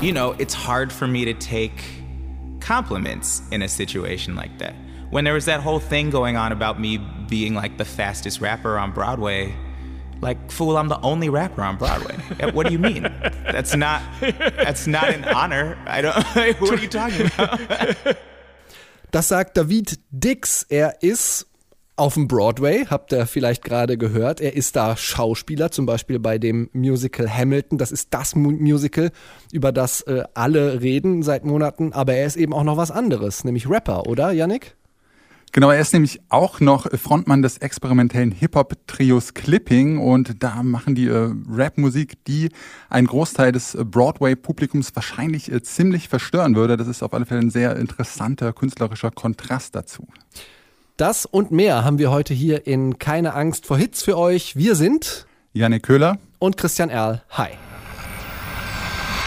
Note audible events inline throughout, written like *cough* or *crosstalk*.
you know, it's hard for me to take compliments in a situation like that. When there was that whole thing going on about me being like the fastest rapper on Broadway, like fool, I'm the only rapper on Broadway. *laughs* what do you mean? That's not that's not an honor. I don't *laughs* what are you talking about? Das sagt David Dix. Er ist auf dem Broadway, habt ihr vielleicht gerade gehört. Er ist da Schauspieler, zum Beispiel bei dem Musical Hamilton. Das ist das Musical, über das äh, alle reden seit Monaten. Aber er ist eben auch noch was anderes, nämlich Rapper, oder, Yannick? Genau, er ist nämlich auch noch Frontmann des experimentellen Hip-Hop-Trios Clipping und da machen die äh, Rap-Musik, die einen Großteil des äh, Broadway-Publikums wahrscheinlich äh, ziemlich verstören würde. Das ist auf alle Fälle ein sehr interessanter künstlerischer Kontrast dazu. Das und mehr haben wir heute hier in Keine Angst vor Hits für euch. Wir sind Janik Köhler und Christian Erl. Hi.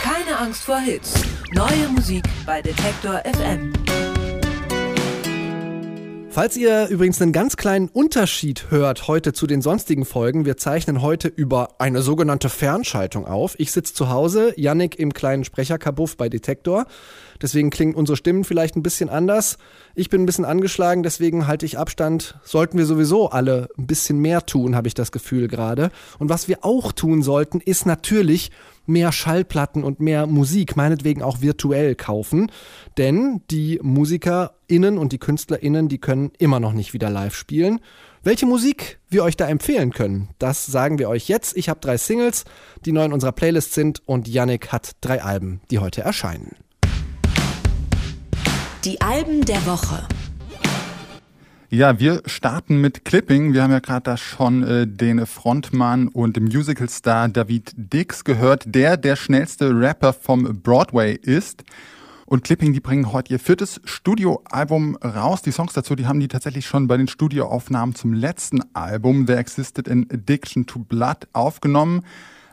Keine Angst vor Hits. Neue Musik bei Detektor FM. Falls ihr übrigens einen ganz kleinen Unterschied hört heute zu den sonstigen Folgen, wir zeichnen heute über eine sogenannte Fernschaltung auf. Ich sitze zu Hause, Yannick im kleinen Sprecherkabuff bei Detektor. Deswegen klingen unsere Stimmen vielleicht ein bisschen anders. Ich bin ein bisschen angeschlagen, deswegen halte ich Abstand. Sollten wir sowieso alle ein bisschen mehr tun, habe ich das Gefühl gerade. Und was wir auch tun sollten, ist natürlich mehr Schallplatten und mehr Musik, meinetwegen auch virtuell kaufen. Denn die MusikerInnen und die KünstlerInnen, die können immer noch nicht wieder live spielen. Welche Musik wir euch da empfehlen können, das sagen wir euch jetzt. Ich habe drei Singles, die neu in unserer Playlist sind und Yannick hat drei Alben, die heute erscheinen. Die Alben der Woche. Ja, wir starten mit Clipping. Wir haben ja gerade da schon äh, den Frontmann und Musicalstar David Dix gehört, der der schnellste Rapper vom Broadway ist. Und Clipping, die bringen heute ihr viertes Studioalbum raus. Die Songs dazu, die haben die tatsächlich schon bei den Studioaufnahmen zum letzten Album The Existed in Addiction to Blood aufgenommen.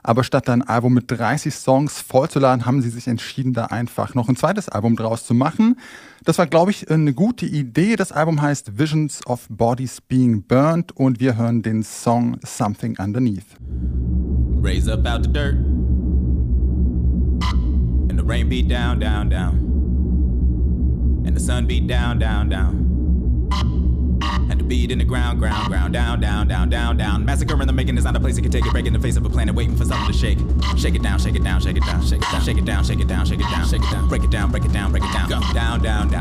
Aber statt ein Album mit 30 Songs vollzuladen, haben sie sich entschieden, da einfach noch ein zweites Album draus zu machen. Das war, glaube ich, eine gute Idee. Das Album heißt Visions of Bodies Being Burned und wir hören den Song Something Underneath. Raise up out the dirt. And the rain beat down, down, down. And the sun beat down, down, down. And the beat in the ground, ground, ground, down, down, down, down, down. Massacre in the making is not a place that can take it. Break in the face of a planet, waiting for something to shake. Shake it down, shake it down, shake it down, shake it down, shake it down, shake it down, shake it down, shake it down. Break it down, break it down, break it down. Go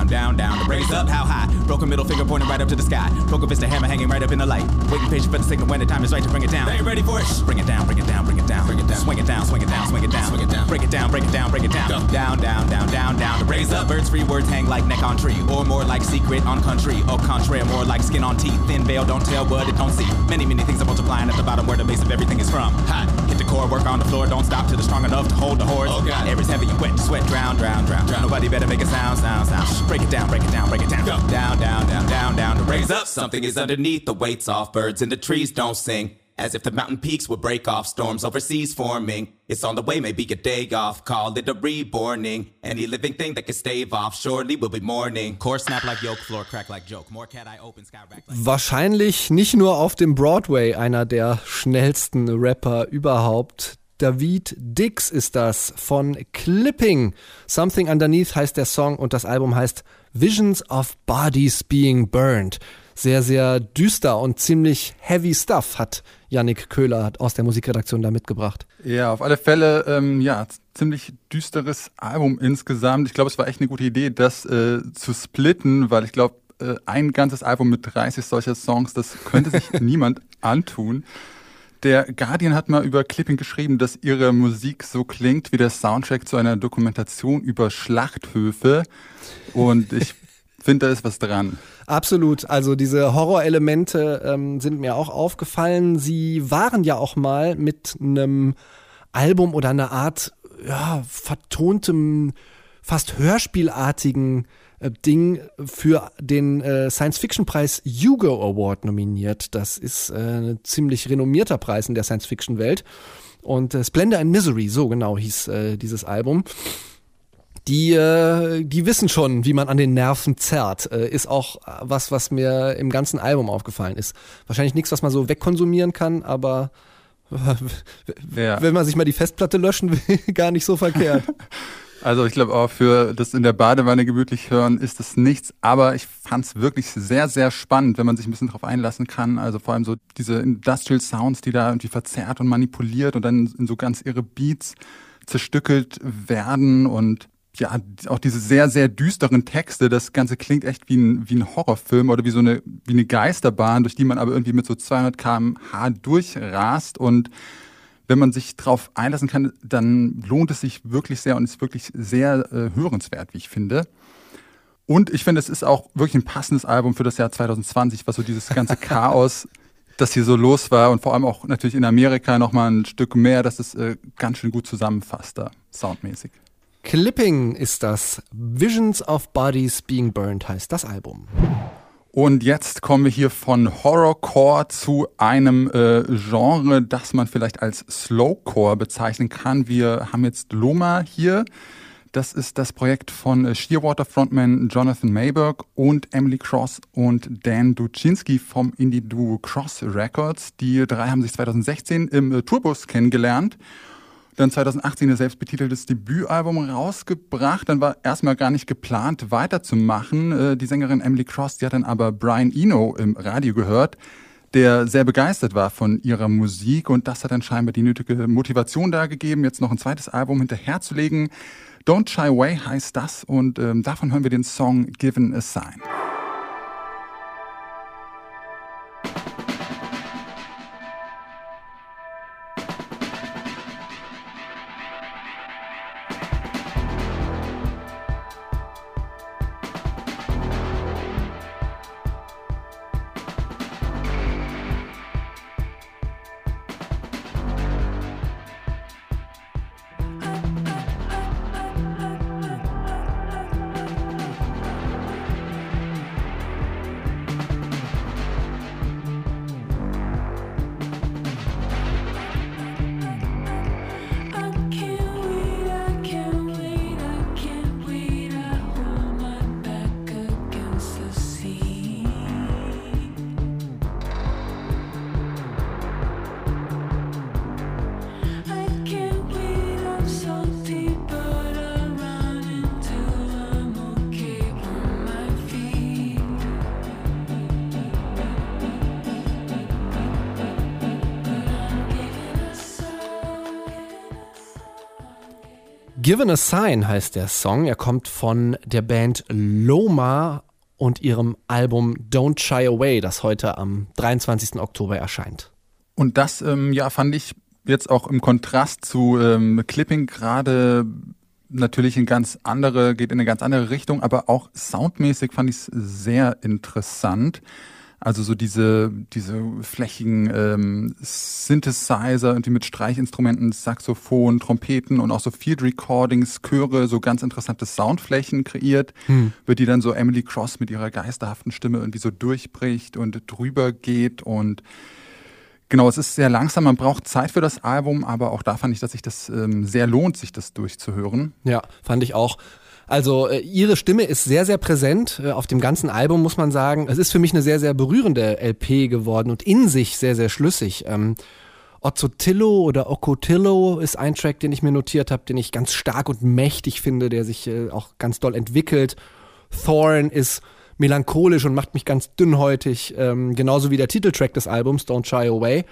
down, down, down, down. Raise up, how high? Broken middle finger pointing right up to the sky. Broken fist, a hammer hanging right up in the light. Waiting patient for the signal when the time is right to bring it down. They ready for it? Bring it down, bring it down, bring it down, bring it down. Swing it down, swing it down, swing it down, swing it down. Break it down, break it down, break it down. Go down, down, down, down, down. The raise up, birds free words hang like neck on tree, or more like secret on country, or contrary, more like skin on teeth. Thin veil, don't tell what it don't see. Many, many things are multiplying at the bottom where the base of everything is from. Hot, hit the core, work on the floor, don't stop till it's strong enough to hold the horse. Oh God, air is heavy and wet, sweat, drown, drown, drown, drown. Nobody better make a sound, sound, sound. Break it down, break it down, break it down. Go down, down, down, down, down. To raise up, something is underneath. The weight's off. Birds in the trees don't sing. As if the mountain peaks would break off, storms overseas forming. It's on the way, maybe a day off. Call it a reborning. Any living thing that can stave off, surely will be mourning. Core snap like yolk, floor crack like joke. More cat eye open, sky rack like. Wahrscheinlich nicht nur auf dem Broadway einer der schnellsten Rapper überhaupt. David Dix ist das von Clipping. Something Underneath heißt der Song und das Album heißt Visions of Bodies Being Burned. Sehr, sehr düster und ziemlich heavy stuff hat Yannick Köhler aus der Musikredaktion da mitgebracht. Ja, auf alle Fälle, ähm, ja, ziemlich düsteres Album insgesamt. Ich glaube, es war echt eine gute Idee, das äh, zu splitten, weil ich glaube, äh, ein ganzes Album mit 30 solcher Songs, das könnte sich *laughs* niemand antun. Der Guardian hat mal über Clipping geschrieben, dass ihre Musik so klingt wie der Soundtrack zu einer Dokumentation über Schlachthöfe. Und ich *laughs* finde, da ist was dran. Absolut. Also diese Horrorelemente ähm, sind mir auch aufgefallen. Sie waren ja auch mal mit einem Album oder einer Art ja, vertontem, fast hörspielartigen Ding für den äh, Science-Fiction-Preis Hugo Award nominiert. Das ist äh, ein ziemlich renommierter Preis in der Science-Fiction-Welt. Und äh, Splendor and Misery, so genau hieß äh, dieses Album die, äh, die wissen schon, wie man an den Nerven zerrt. Äh, ist auch was, was mir im ganzen Album aufgefallen ist. Wahrscheinlich nichts, was man so wegkonsumieren kann, aber *laughs* wenn man sich mal die Festplatte löschen will, *laughs* gar nicht so verkehrt. *laughs* Also ich glaube auch für das in der Badewanne gemütlich hören ist es nichts, aber ich fand es wirklich sehr, sehr spannend, wenn man sich ein bisschen darauf einlassen kann. Also vor allem so diese Industrial Sounds, die da irgendwie verzerrt und manipuliert und dann in so ganz irre Beats zerstückelt werden und ja, auch diese sehr, sehr düsteren Texte, das Ganze klingt echt wie ein, wie ein Horrorfilm oder wie so eine, wie eine Geisterbahn, durch die man aber irgendwie mit so 200 km/h durchrast und wenn man sich darauf einlassen kann, dann lohnt es sich wirklich sehr und ist wirklich sehr äh, hörenswert, wie ich finde. Und ich finde, es ist auch wirklich ein passendes Album für das Jahr 2020, was so dieses ganze *laughs* Chaos, das hier so los war und vor allem auch natürlich in Amerika nochmal ein Stück mehr, dass es äh, ganz schön gut zusammenfasst da, soundmäßig. Clipping ist das. Visions of Bodies Being Burned heißt das Album. Und jetzt kommen wir hier von Horrorcore zu einem äh, Genre, das man vielleicht als Slowcore bezeichnen kann. Wir haben jetzt Loma hier. Das ist das Projekt von äh, Shearwater Frontman Jonathan Mayberg und Emily Cross und Dan Duczynski vom Indie-Duo Cross Records. Die drei haben sich 2016 im äh, Tourbus kennengelernt dann 2018 ihr selbstbetiteltes Debütalbum rausgebracht. Dann war erstmal gar nicht geplant, weiterzumachen. Äh, die Sängerin Emily Cross, die hat dann aber Brian Eno im Radio gehört, der sehr begeistert war von ihrer Musik und das hat dann scheinbar die nötige Motivation da gegeben, jetzt noch ein zweites Album hinterherzulegen. Don't Shy Away heißt das und ähm, davon hören wir den Song Given a Sign. Given a Sign heißt der Song. Er kommt von der Band Loma und ihrem Album Don't Shy Away, das heute am 23. Oktober erscheint. Und das ähm, ja fand ich jetzt auch im Kontrast zu ähm, Clipping gerade natürlich in ganz andere, geht in eine ganz andere Richtung, aber auch soundmäßig fand ich es sehr interessant. Also so diese, diese flächigen ähm, Synthesizer, irgendwie mit Streichinstrumenten, Saxophon, Trompeten und auch so Field Recordings, Chöre, so ganz interessante Soundflächen kreiert, hm. über die dann so Emily Cross mit ihrer geisterhaften Stimme irgendwie so durchbricht und drüber geht und Genau, es ist sehr langsam, man braucht Zeit für das Album, aber auch da fand ich, dass sich das ähm, sehr lohnt, sich das durchzuhören. Ja, fand ich auch. Also äh, ihre Stimme ist sehr, sehr präsent äh, auf dem ganzen Album, muss man sagen. Es ist für mich eine sehr, sehr berührende LP geworden und in sich sehr, sehr schlüssig. Ähm, Ozzotillo oder Ocotillo ist ein Track, den ich mir notiert habe, den ich ganz stark und mächtig finde, der sich äh, auch ganz doll entwickelt. Thorn ist melancholisch und macht mich ganz dünnhäutig, ähm, genauso wie der Titeltrack des Albums, Don't Shy Away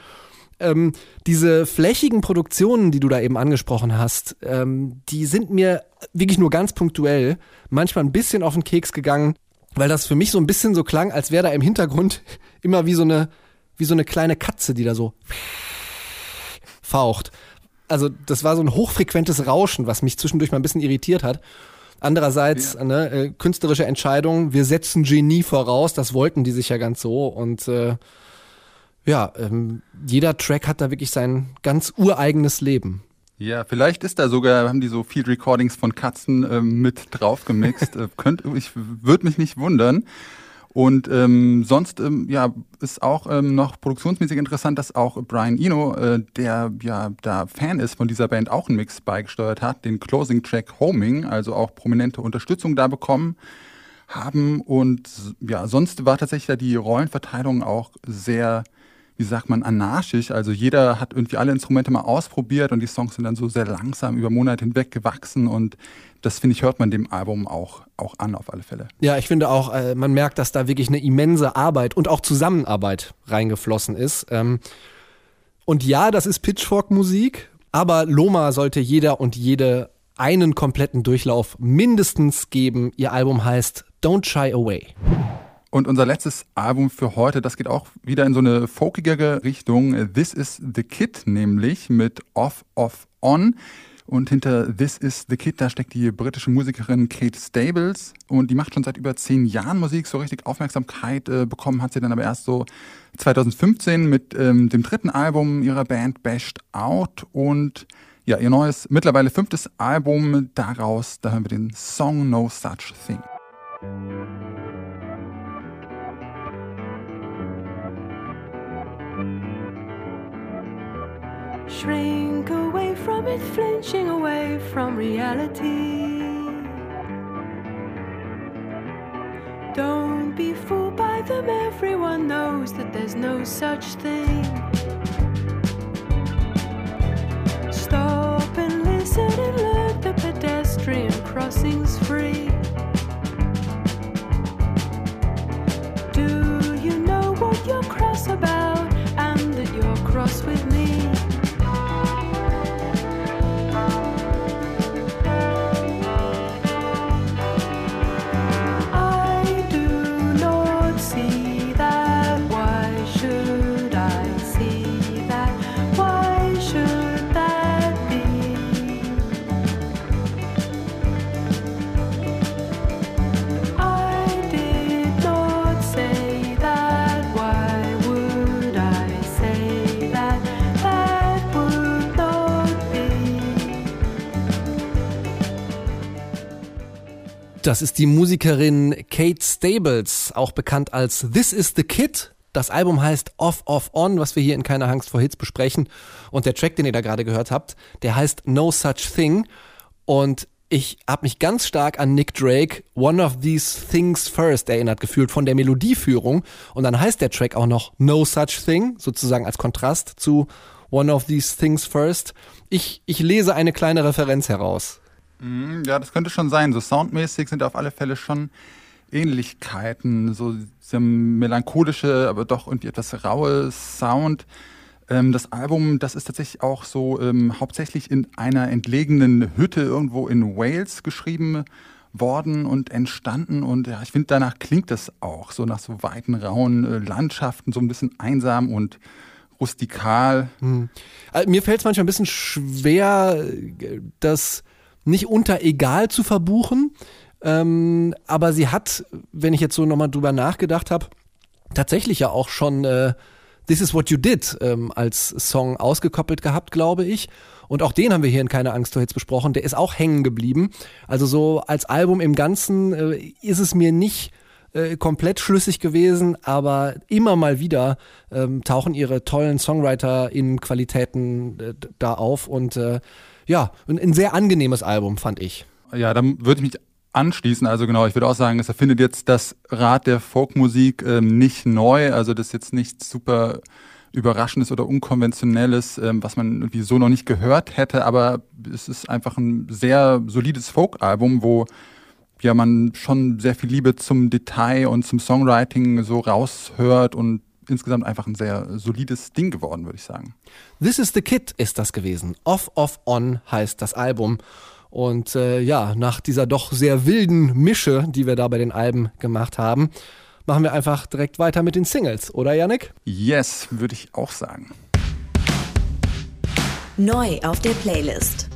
ähm, diese flächigen Produktionen, die du da eben angesprochen hast, ähm, die sind mir wirklich nur ganz punktuell manchmal ein bisschen auf den Keks gegangen, weil das für mich so ein bisschen so klang, als wäre da im Hintergrund *laughs* immer wie so eine, wie so eine kleine Katze, die da so *laughs* faucht. Also das war so ein hochfrequentes Rauschen, was mich zwischendurch mal ein bisschen irritiert hat. Andererseits, ja. ne, äh, künstlerische Entscheidung, wir setzen Genie voraus, das wollten die sich ja ganz so und äh, ja, ähm, jeder Track hat da wirklich sein ganz ureigenes Leben. Ja, vielleicht ist da sogar, haben die so Field Recordings von Katzen ähm, mit drauf gemixt. *laughs* äh, könnt, ich würde mich nicht wundern. Und ähm, sonst ähm, ja, ist auch ähm, noch produktionsmäßig interessant, dass auch Brian Eno, äh, der ja da Fan ist von dieser Band, auch einen Mix beigesteuert hat, den Closing Track Homing, also auch prominente Unterstützung da bekommen haben. Und ja, sonst war tatsächlich da die Rollenverteilung auch sehr wie sagt man, anarchisch. Also jeder hat irgendwie alle Instrumente mal ausprobiert und die Songs sind dann so sehr langsam über Monate hinweg gewachsen und das finde ich, hört man dem Album auch, auch an, auf alle Fälle. Ja, ich finde auch, äh, man merkt, dass da wirklich eine immense Arbeit und auch Zusammenarbeit reingeflossen ist. Ähm, und ja, das ist Pitchfork-Musik, aber Loma sollte jeder und jede einen kompletten Durchlauf mindestens geben. Ihr Album heißt Don't Shy Away. Und unser letztes Album für heute, das geht auch wieder in so eine folkigere Richtung. This is the Kid, nämlich mit Off, Off, On. Und hinter This is the Kid, da steckt die britische Musikerin Kate Stables. Und die macht schon seit über zehn Jahren Musik. So richtig Aufmerksamkeit äh, bekommen hat sie dann aber erst so 2015 mit ähm, dem dritten Album ihrer Band Bashed Out. Und ja, ihr neues, mittlerweile fünftes Album daraus, da hören wir den Song No Such Thing. Shrink away from it, flinching away from reality. Don't be fooled by them, everyone knows that there's no such thing. Stop and listen and look the pedestrian crossings Das ist die Musikerin Kate Stables, auch bekannt als This is the Kid. Das Album heißt Off, Off, On, was wir hier in Keine Angst vor Hits besprechen. Und der Track, den ihr da gerade gehört habt, der heißt No Such Thing. Und ich habe mich ganz stark an Nick Drake One of These Things First erinnert gefühlt von der Melodieführung. Und dann heißt der Track auch noch No Such Thing, sozusagen als Kontrast zu One of These Things First. Ich, ich lese eine kleine Referenz heraus. Mm, Ja, das könnte schon sein. So soundmäßig sind auf alle Fälle schon Ähnlichkeiten. So dieser melancholische, aber doch irgendwie etwas raue Sound. Ähm, das Album, das ist tatsächlich auch so ähm, hauptsächlich in einer entlegenen Hütte irgendwo in Wales geschrieben worden und entstanden. Und ja, ich finde, danach klingt das auch so nach so weiten, rauen äh, Landschaften, so ein bisschen einsam und rustikal. Also, mir fällt es manchmal ein bisschen schwer, äh, das nicht unter egal zu verbuchen. Ähm, aber sie hat, wenn ich jetzt so nochmal drüber nachgedacht habe, tatsächlich ja auch schon äh, This is What You Did ähm, als Song ausgekoppelt gehabt, glaube ich. Und auch den haben wir hier in Keine Angst vor Hits besprochen. Der ist auch hängen geblieben. Also so als Album im Ganzen äh, ist es mir nicht äh, komplett schlüssig gewesen, aber immer mal wieder ähm, tauchen ihre tollen Songwriter-Qualitäten äh, da auf und äh, ja, ein, ein sehr angenehmes Album, fand ich. Ja, dann würde ich mich anschließen. Also genau, ich würde auch sagen, es erfindet jetzt das Rad der Folkmusik ähm, nicht neu. Also das ist jetzt nichts super Überraschendes oder Unkonventionelles, ähm, was man irgendwie so noch nicht gehört hätte. Aber es ist einfach ein sehr solides Folk-Album, wo ja man schon sehr viel Liebe zum Detail und zum Songwriting so raushört und insgesamt einfach ein sehr solides Ding geworden, würde ich sagen. This is the Kid ist das gewesen. Off, Off, On heißt das Album. Und äh, ja, nach dieser doch sehr wilden Mische, die wir da bei den Alben gemacht haben, machen wir einfach direkt weiter mit den Singles, oder Yannick? Yes, würde ich auch sagen. Neu auf der Playlist.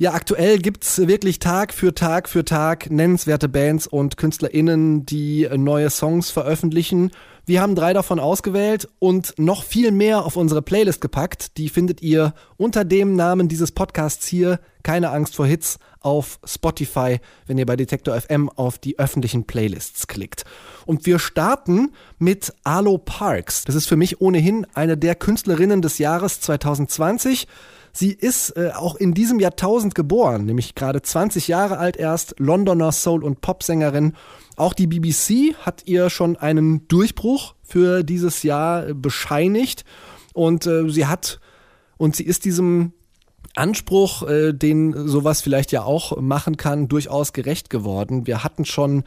Ja, aktuell gibt's wirklich Tag für Tag für Tag nennenswerte Bands und KünstlerInnen, die neue Songs veröffentlichen. Wir haben drei davon ausgewählt und noch viel mehr auf unsere Playlist gepackt. Die findet ihr unter dem Namen dieses Podcasts hier, keine Angst vor Hits, auf Spotify, wenn ihr bei Detektor FM auf die öffentlichen Playlists klickt. Und wir starten mit Alo Parks. Das ist für mich ohnehin eine der Künstlerinnen des Jahres 2020. Sie ist äh, auch in diesem Jahrtausend geboren, nämlich gerade 20 Jahre alt erst, Londoner Soul- und Popsängerin. Auch die BBC hat ihr schon einen Durchbruch für dieses Jahr äh, bescheinigt und äh, sie hat und sie ist diesem Anspruch, äh, den sowas vielleicht ja auch machen kann, durchaus gerecht geworden. Wir hatten schon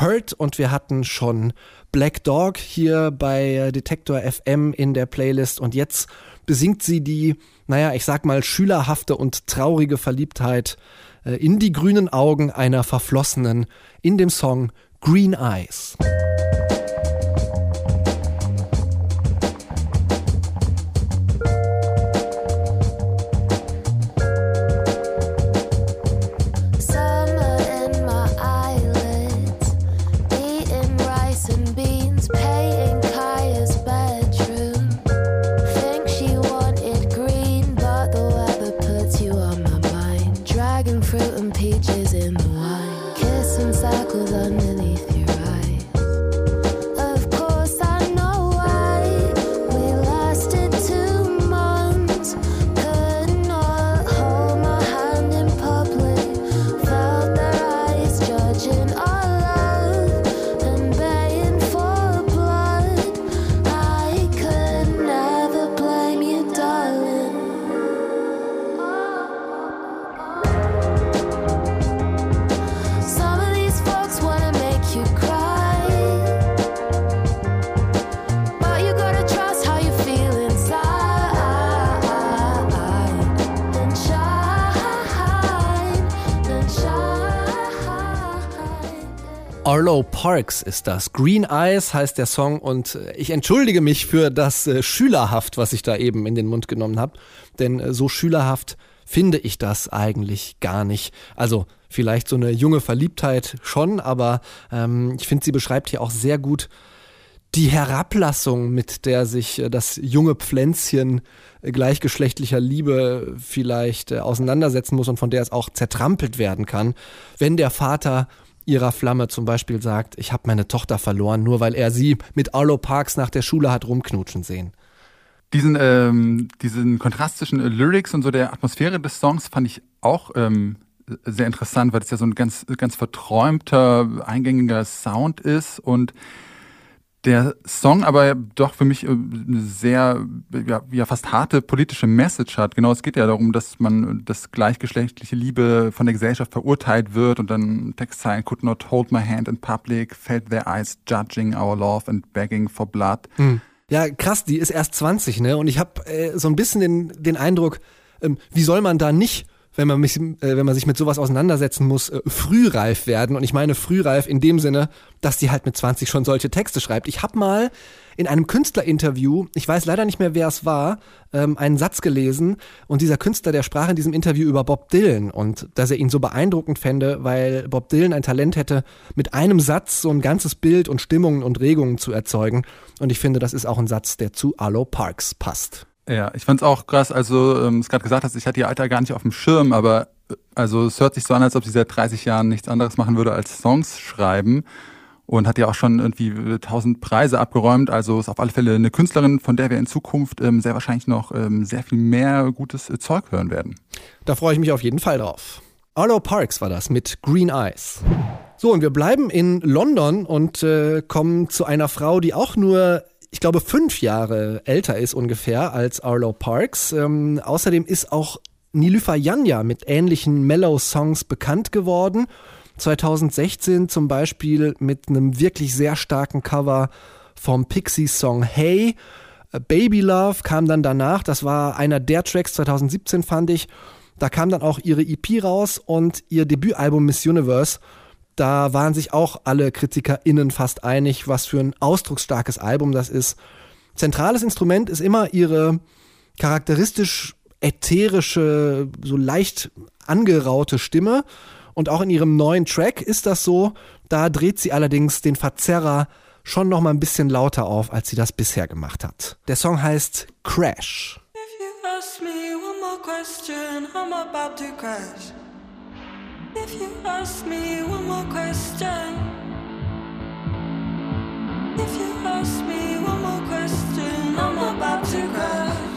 Hurt und wir hatten schon Black Dog hier bei Detektor FM in der Playlist und jetzt besingt sie die, naja, ich sag mal, schülerhafte und traurige Verliebtheit äh, in die grünen Augen einer Verflossenen in dem Song Green Eyes. Parks ist das. Green Eyes heißt der Song und äh, ich entschuldige mich für das äh, Schülerhaft, was ich da eben in den Mund genommen habe. Denn äh, so schülerhaft finde ich das eigentlich gar nicht. Also vielleicht so eine junge Verliebtheit schon, aber ähm, ich finde, sie beschreibt hier auch sehr gut die Herablassung, mit der sich das junge Pflänzchen gleichgeschlechtlicher Liebe vielleicht auseinandersetzen muss und von der es auch zertrampelt werden kann, wenn der Vater ihrer Flamme zum Beispiel sagt, ich habe meine Tochter verloren, nur weil er sie mit Arlo Parks nach der Schule hat rumknutschen sehen. Diesen, ähm, diesen Kontrast zwischen äh, Lyrics und so der Atmosphäre des Songs fand ich auch ähm, sehr interessant, weil es ja so ein ganz, ganz verträumter, eingängiger Sound ist und der Song aber doch für mich äh, eine sehr, ja, ja, fast harte politische Message hat. Genau, es geht ja darum, dass man, dass gleichgeschlechtliche Liebe von der Gesellschaft verurteilt wird und dann Textzeilen could not hold my hand in public, felt their eyes judging our love and begging for blood. Ja, krass, die ist erst 20, ne? Und ich habe äh, so ein bisschen den, den Eindruck, ähm, wie soll man da nicht, wenn man, mich, äh, wenn man sich mit sowas auseinandersetzen muss, äh, frühreif werden? Und ich meine frühreif in dem Sinne, dass die halt mit 20 schon solche Texte schreibt. Ich habe mal in einem Künstlerinterview, ich weiß leider nicht mehr, wer es war, ähm, einen Satz gelesen und dieser Künstler, der sprach in diesem Interview über Bob Dylan und dass er ihn so beeindruckend fände, weil Bob Dylan ein Talent hätte, mit einem Satz so ein ganzes Bild und Stimmungen und Regungen zu erzeugen. Und ich finde, das ist auch ein Satz, der zu Arlo Parks passt. Ja, ich fand's auch krass, also ähm, es gerade gesagt hast, ich hatte ihr Alter gar nicht auf dem Schirm, aber äh, also es hört sich so an, als ob sie seit 30 Jahren nichts anderes machen würde als Songs schreiben und hat ja auch schon irgendwie äh, tausend Preise abgeräumt. Also ist auf alle Fälle eine Künstlerin, von der wir in Zukunft ähm, sehr wahrscheinlich noch ähm, sehr viel mehr gutes äh, Zeug hören werden. Da freue ich mich auf jeden Fall drauf. Arlo Parks war das mit Green Eyes. So, und wir bleiben in London und äh, kommen zu einer Frau, die auch nur, ich glaube, fünf Jahre älter ist ungefähr als Arlo Parks. Ähm, außerdem ist auch Nilüfer Janja mit ähnlichen Mellow-Songs bekannt geworden. 2016 zum Beispiel mit einem wirklich sehr starken Cover vom Pixies-Song Hey. Baby Love kam dann danach, das war einer der Tracks 2017 fand ich. Da kam dann auch ihre EP raus und ihr Debütalbum Miss Universe. Da waren sich auch alle KritikerInnen fast einig, was für ein ausdrucksstarkes Album das ist. Zentrales Instrument ist immer ihre charakteristisch ätherische, so leicht angeraute Stimme. Und auch in ihrem neuen Track ist das so. Da dreht sie allerdings den Verzerrer schon noch mal ein bisschen lauter auf, als sie das bisher gemacht hat. Der Song heißt Crash. If you ask me one more question, I'm about to crash. If you ask me one more question, if you ask me one more question, I'm about to crash.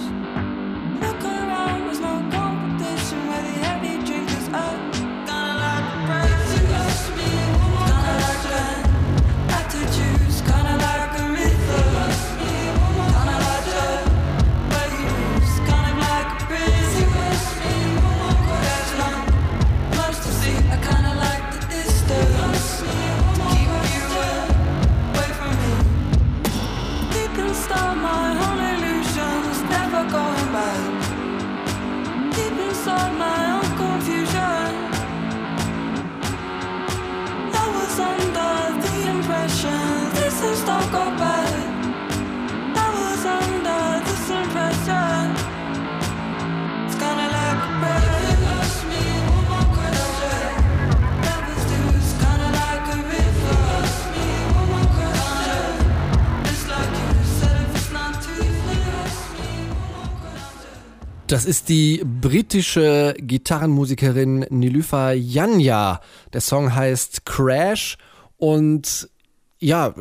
Das ist die britische Gitarrenmusikerin Nilüfer Janja. Der Song heißt Crash und ja,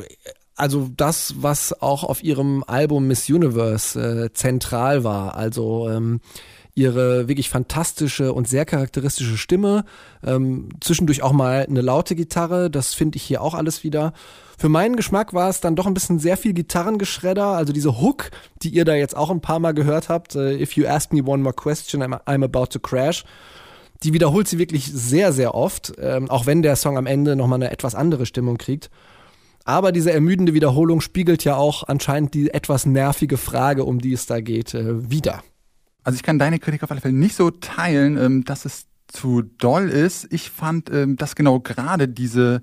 also das, was auch auf ihrem Album Miss Universe äh, zentral war. Also ähm, ihre wirklich fantastische und sehr charakteristische Stimme. Ähm, zwischendurch auch mal eine laute Gitarre, das finde ich hier auch alles wieder. Für meinen Geschmack war es dann doch ein bisschen sehr viel Gitarrengeschredder, also diese Hook, die ihr da jetzt auch ein paar Mal gehört habt, äh, If you ask me one more question, I'm, I'm about to crash. Die wiederholt sie wirklich sehr, sehr oft, ähm, auch wenn der Song am Ende nochmal eine etwas andere Stimmung kriegt. Aber diese ermüdende Wiederholung spiegelt ja auch anscheinend die etwas nervige Frage, um die es da geht, äh, wieder. Also ich kann deine Kritik auf alle Fälle nicht so teilen, ähm, dass es zu doll ist. Ich fand, ähm, dass genau gerade diese,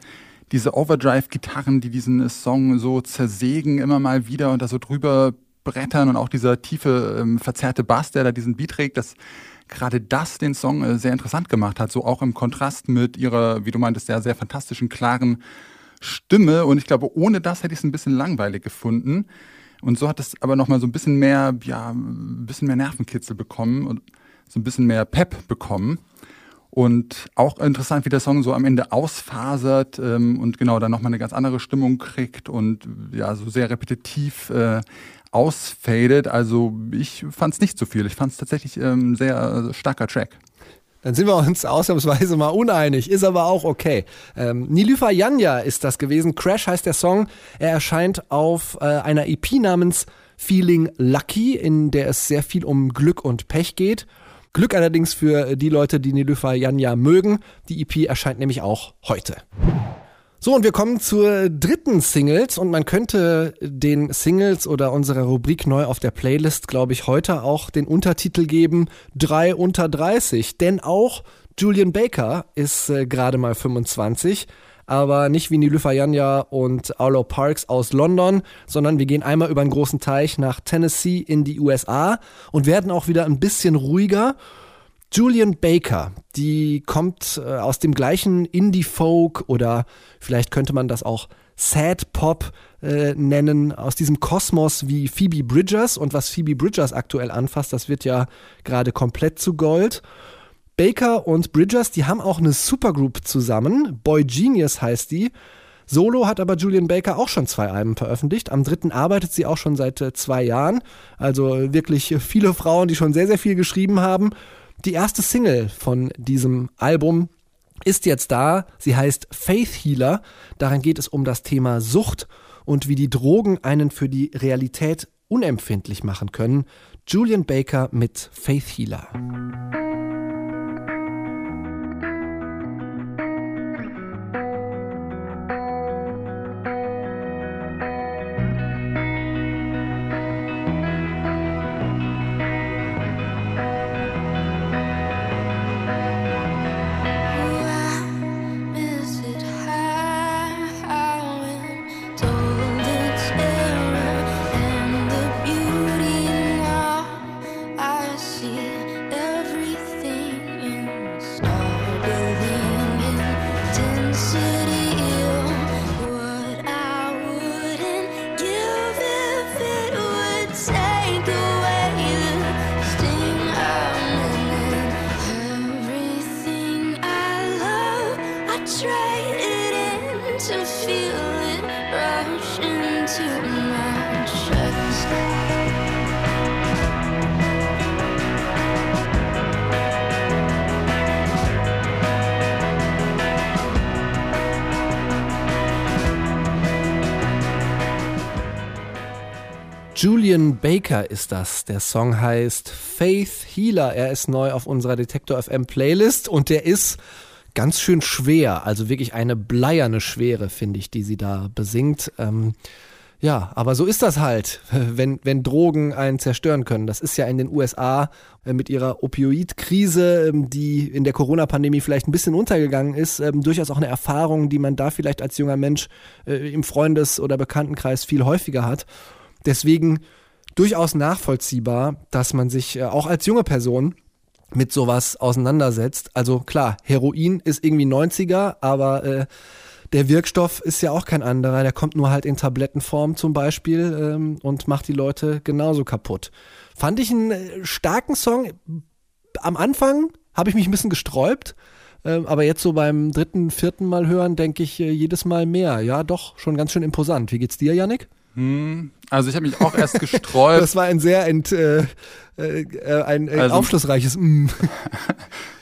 diese Overdrive-Gitarren, die diesen Song so zersägen, immer mal wieder und da so drüber brettern und auch dieser tiefe, ähm, verzerrte Bass, der da diesen Beat trägt, dass gerade das den Song äh, sehr interessant gemacht hat. So auch im Kontrast mit ihrer, wie du meintest, sehr, sehr fantastischen, klaren Stimme. Und ich glaube, ohne das hätte ich es ein bisschen langweilig gefunden. Und so hat es aber nochmal so ein bisschen mehr, ja, ein bisschen mehr Nervenkitzel bekommen und so ein bisschen mehr Pep bekommen. Und auch interessant, wie der Song so am Ende ausfasert ähm, und genau dann nochmal eine ganz andere Stimmung kriegt und ja, so sehr repetitiv äh, ausfadet. Also ich fand es nicht so viel. Ich fand es tatsächlich ähm, sehr äh, starker Track. Dann sind wir uns ausnahmsweise mal uneinig, ist aber auch okay. Ähm, Nilüfer Janja ist das gewesen. Crash heißt der Song. Er erscheint auf äh, einer EP namens Feeling Lucky, in der es sehr viel um Glück und Pech geht. Glück allerdings für die Leute, die Nilüfer Janja mögen. Die EP erscheint nämlich auch heute. So, und wir kommen zur dritten Singles und man könnte den Singles oder unserer Rubrik neu auf der Playlist, glaube ich, heute auch den Untertitel geben, 3 unter 30. Denn auch Julian Baker ist äh, gerade mal 25, aber nicht wie Nilüfer Janja und Arlo Parks aus London, sondern wir gehen einmal über einen großen Teich nach Tennessee in die USA und werden auch wieder ein bisschen ruhiger Julian Baker, die kommt äh, aus dem gleichen Indie-Folk oder vielleicht könnte man das auch Sad Pop äh, nennen, aus diesem Kosmos wie Phoebe Bridgers. Und was Phoebe Bridgers aktuell anfasst, das wird ja gerade komplett zu Gold. Baker und Bridgers, die haben auch eine Supergroup zusammen. Boy Genius heißt die. Solo hat aber Julian Baker auch schon zwei Alben veröffentlicht. Am dritten arbeitet sie auch schon seit äh, zwei Jahren. Also wirklich viele Frauen, die schon sehr, sehr viel geschrieben haben. Die erste Single von diesem Album ist jetzt da. Sie heißt Faith Healer. Darin geht es um das Thema Sucht und wie die Drogen einen für die Realität unempfindlich machen können. Julian Baker mit Faith Healer. Julian Baker ist das. Der Song heißt Faith Healer. Er ist neu auf unserer Detektor FM Playlist und der ist ganz schön schwer. Also wirklich eine bleierne Schwere, finde ich, die sie da besingt. Ähm, ja, aber so ist das halt, *laughs* wenn, wenn Drogen einen zerstören können. Das ist ja in den USA äh, mit ihrer Opioid-Krise, ähm, die in der Corona-Pandemie vielleicht ein bisschen untergegangen ist, ähm, durchaus auch eine Erfahrung, die man da vielleicht als junger Mensch äh, im Freundes- oder Bekanntenkreis viel häufiger hat. Deswegen durchaus nachvollziehbar, dass man sich äh, auch als junge Person mit sowas auseinandersetzt. Also klar, Heroin ist irgendwie 90er, aber äh, der Wirkstoff ist ja auch kein anderer. Der kommt nur halt in Tablettenform zum Beispiel ähm, und macht die Leute genauso kaputt. Fand ich einen äh, starken Song. Am Anfang habe ich mich ein bisschen gesträubt. Ähm, aber jetzt so beim dritten, vierten Mal hören, denke ich äh, jedes Mal mehr. Ja, doch, schon ganz schön imposant. Wie geht's dir, Yannick? Hm, also ich habe mich auch erst *laughs* gesträubt. Das war ein sehr ent, äh, äh, ein äh, Also- aufschlussreiches mm.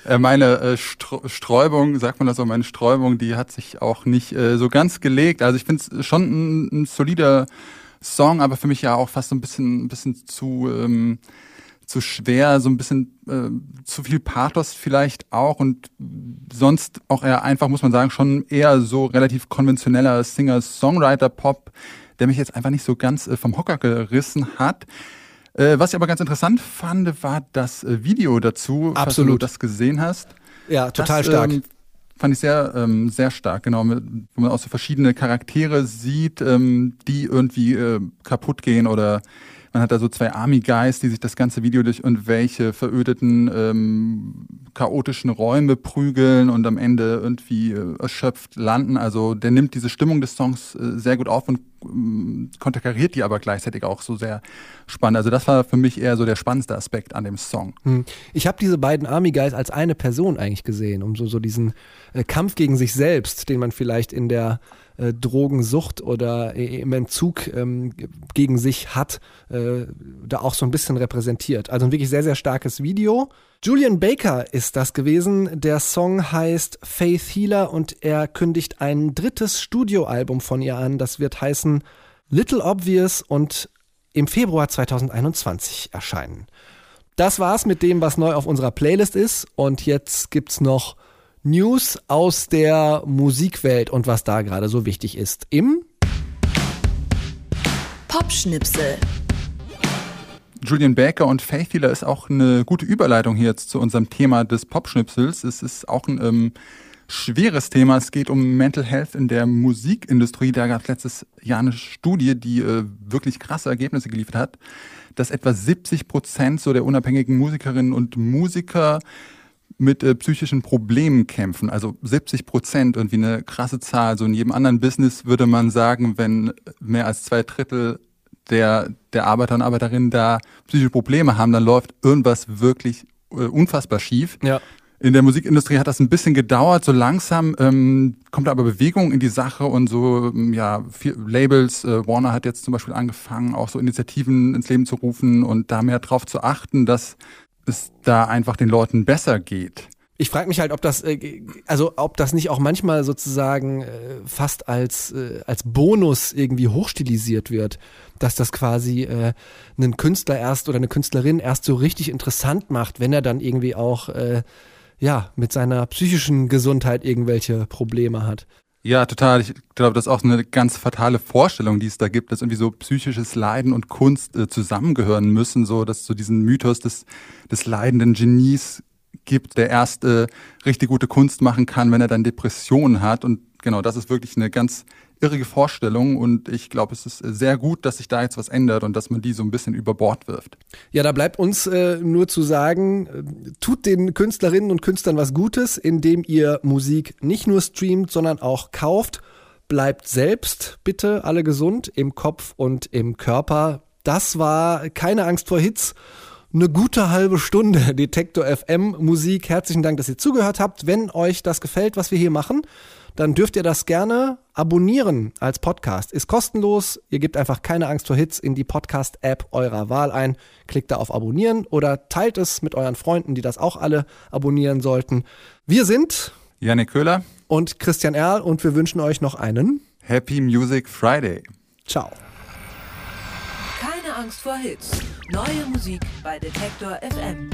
*laughs* Meine äh, Str- Sträubung, sagt man das so, meine Sträubung, die hat sich auch nicht äh, so ganz gelegt. Also ich finde es schon ein, ein solider Song, aber für mich ja auch fast so ein bisschen, ein bisschen zu, ähm, zu schwer, so ein bisschen äh, zu viel Pathos vielleicht auch und sonst auch eher einfach, muss man sagen, schon eher so relativ konventioneller Singer-Songwriter-Pop, der mich jetzt einfach nicht so ganz äh, vom Hocker gerissen hat. Äh, was ich aber ganz interessant fand, war das äh, Video dazu, falls du Absolut. das gesehen hast. Ja, total das, stark. Ähm, fand ich sehr, ähm, sehr stark, genau, wo man auch so verschiedene Charaktere sieht, ähm, die irgendwie äh, kaputt gehen oder man hat da so zwei Army Guys, die sich das ganze Video durch irgendwelche verödeten, ähm, chaotischen Räume prügeln und am Ende irgendwie äh, erschöpft landen. Also der nimmt diese Stimmung des Songs äh, sehr gut auf und ähm, konterkariert die aber gleichzeitig auch so sehr spannend. Also das war für mich eher so der spannendste Aspekt an dem Song. Hm. Ich habe diese beiden Army Guys als eine Person eigentlich gesehen, um so, so diesen äh, Kampf gegen sich selbst, den man vielleicht in der äh, Drogensucht oder äh, im Entzug ähm, gegen sich hat, äh, da auch so ein bisschen repräsentiert. Also ein wirklich sehr, sehr starkes Video. Julian Baker ist das gewesen. Der Song heißt Faith Healer und er kündigt ein drittes Studioalbum von ihr an. Das wird heißen Little Obvious und im Februar 2021 erscheinen. Das war's mit dem, was neu auf unserer Playlist ist. Und jetzt gibt's noch News aus der Musikwelt und was da gerade so wichtig ist. Im Popschnipsel. Julian Baker und Faith Healer ist auch eine gute Überleitung hier jetzt zu unserem Thema des Popschnipsels. Es ist auch ein ähm, schweres Thema. Es geht um Mental Health in der Musikindustrie. Da gab es letztes Jahr eine Studie, die äh, wirklich krasse Ergebnisse geliefert hat, dass etwa 70 Prozent so der unabhängigen Musikerinnen und Musiker mit äh, psychischen Problemen kämpfen. Also 70 Prozent, irgendwie eine krasse Zahl. So in jedem anderen Business würde man sagen, wenn mehr als zwei Drittel der, der Arbeiter und Arbeiterinnen da psychische Probleme haben, dann läuft irgendwas wirklich äh, unfassbar schief. ja. In der Musikindustrie hat das ein bisschen gedauert, so langsam ähm, kommt aber Bewegung in die Sache und so, ähm, ja, viel, Labels, äh, Warner hat jetzt zum Beispiel angefangen, auch so Initiativen ins Leben zu rufen und da mehr drauf zu achten, dass es da einfach den Leuten besser geht. Ich frage mich halt, ob das, äh, also ob das nicht auch manchmal sozusagen äh, fast als, äh, als Bonus irgendwie hochstilisiert wird, dass das quasi äh, einen Künstler erst oder eine Künstlerin erst so richtig interessant macht, wenn er dann irgendwie auch äh, ja mit seiner psychischen Gesundheit irgendwelche Probleme hat. Ja, total. Ich glaube, das ist auch eine ganz fatale Vorstellung, die es da gibt, dass irgendwie so psychisches Leiden und Kunst äh, zusammengehören müssen, so dass so diesen Mythos des, des leidenden Genies gibt, der erst äh, richtig gute Kunst machen kann, wenn er dann Depressionen hat. Und genau, das ist wirklich eine ganz irrige Vorstellung. Und ich glaube, es ist äh, sehr gut, dass sich da jetzt was ändert und dass man die so ein bisschen über Bord wirft. Ja, da bleibt uns äh, nur zu sagen, äh, tut den Künstlerinnen und Künstlern was Gutes, indem ihr Musik nicht nur streamt, sondern auch kauft. Bleibt selbst bitte alle gesund im Kopf und im Körper. Das war keine Angst vor Hits. Eine gute halbe Stunde *laughs* Detektor FM Musik. Herzlichen Dank, dass ihr zugehört habt. Wenn euch das gefällt, was wir hier machen, dann dürft ihr das gerne abonnieren als Podcast. Ist kostenlos. Ihr gebt einfach keine Angst vor Hits in die Podcast-App eurer Wahl ein. Klickt da auf Abonnieren oder teilt es mit euren Freunden, die das auch alle abonnieren sollten. Wir sind Janik Köhler, und Christian Erl und wir wünschen euch noch einen Happy Music Friday. Ciao. Keine Angst vor Hits. Neue Musik bei Detektor FM.